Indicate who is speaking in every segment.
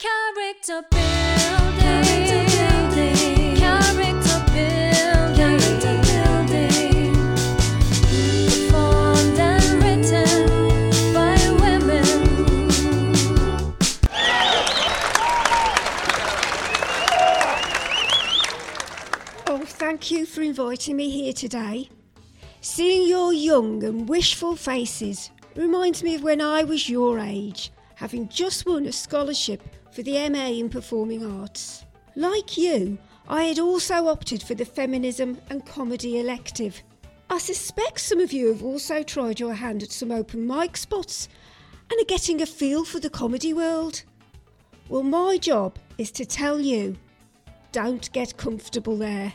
Speaker 1: Character building. Character building. Performed and written by women.
Speaker 2: Oh, thank you for inviting me here today. Seeing your young and wishful faces reminds me of when I was your age, having just won a scholarship for the MA in Performing Arts. Like you, I had also opted for the Feminism and Comedy elective. I suspect some of you have also tried your hand at some open mic spots and are getting a feel for the comedy world. Well, my job is to tell you don't get comfortable there.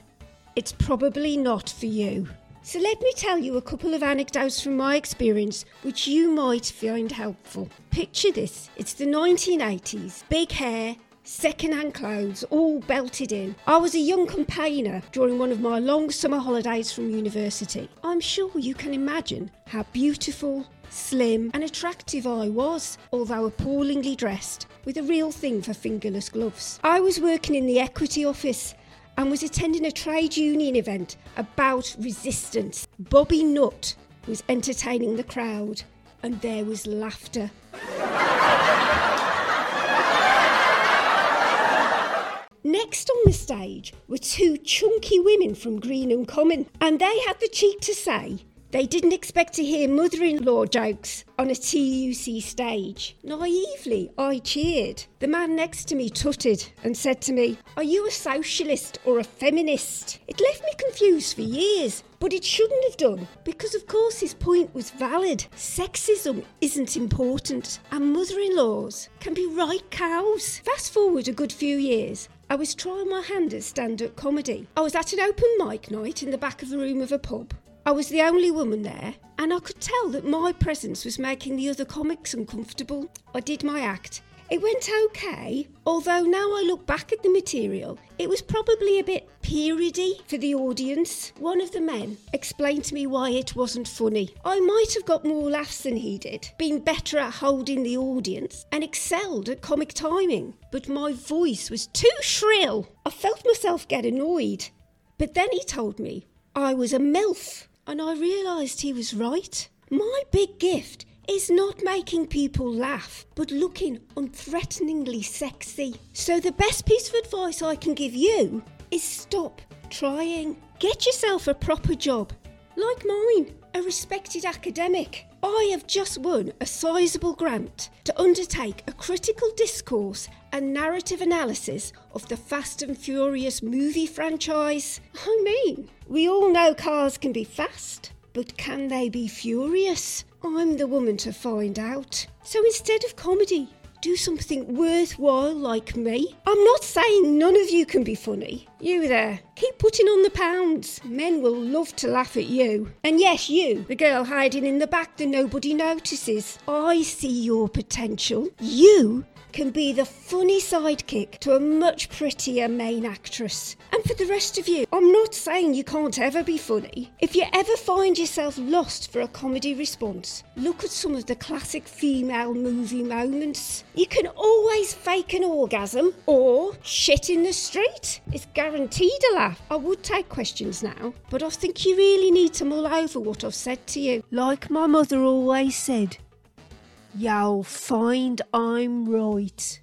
Speaker 2: It's probably not for you. So let me tell you a couple of anecdotes from my experience which you might find helpful. Picture this it's the 1980s, big hair, second hand clothes, all belted in. I was a young campaigner during one of my long summer holidays from university. I'm sure you can imagine how beautiful, slim, and attractive I was, although appallingly dressed, with a real thing for fingerless gloves. I was working in the equity office and was attending a trade union event about resistance. Bobby Knutt was entertaining the crowd, and there was laughter. Next on the stage were two chunky women from Greenham Common, and they had the cheek to say they didn't expect to hear mother in law jokes on a TUC stage. Naively, I cheered. The man next to me tutted and said to me, Are you a socialist or a feminist? It left me confused for years, but it shouldn't have done because, of course, his point was valid. Sexism isn't important, and mother in laws can be right cows. Fast forward a good few years. I was trying my hand at stand up comedy. I was at an open mic night in the back of the room of a pub. I was the only woman there, and I could tell that my presence was making the other comics uncomfortable. I did my act. It went okay, although now I look back at the material, it was probably a bit periody for the audience. One of the men explained to me why it wasn't funny. I might have got more laughs than he did, been better at holding the audience, and excelled at comic timing, but my voice was too shrill. I felt myself get annoyed. But then he told me I was a MILF, and I realised he was right. My big gift is not making people laugh, but looking unthreateningly sexy. So, the best piece of advice I can give you is stop trying. Get yourself a proper job, like mine, a respected academic. I have just won a sizable grant to undertake a critical discourse and narrative analysis of the Fast and Furious movie franchise. I mean, we all know cars can be fast, but can they be furious? I'm the woman to find out. So instead of comedy, do something worthwhile like me. I'm not saying none of you can be funny. You there, keep putting on the pounds. Men will love to laugh at you. And yes, you, the girl hiding in the back that nobody notices. I see your potential. You can be the funny sidekick to a much prettier main actress. And for the rest of you, I'm not saying you can't ever be funny. If you ever find yourself lost for a comedy response, look at some of the classic female movie moments. You can always fake an orgasm or shit in the street. It's guaranteed a laugh. I would take questions now, but I think you really need to mull over what I've said to you. Like my mother always said, You'll find I'm right.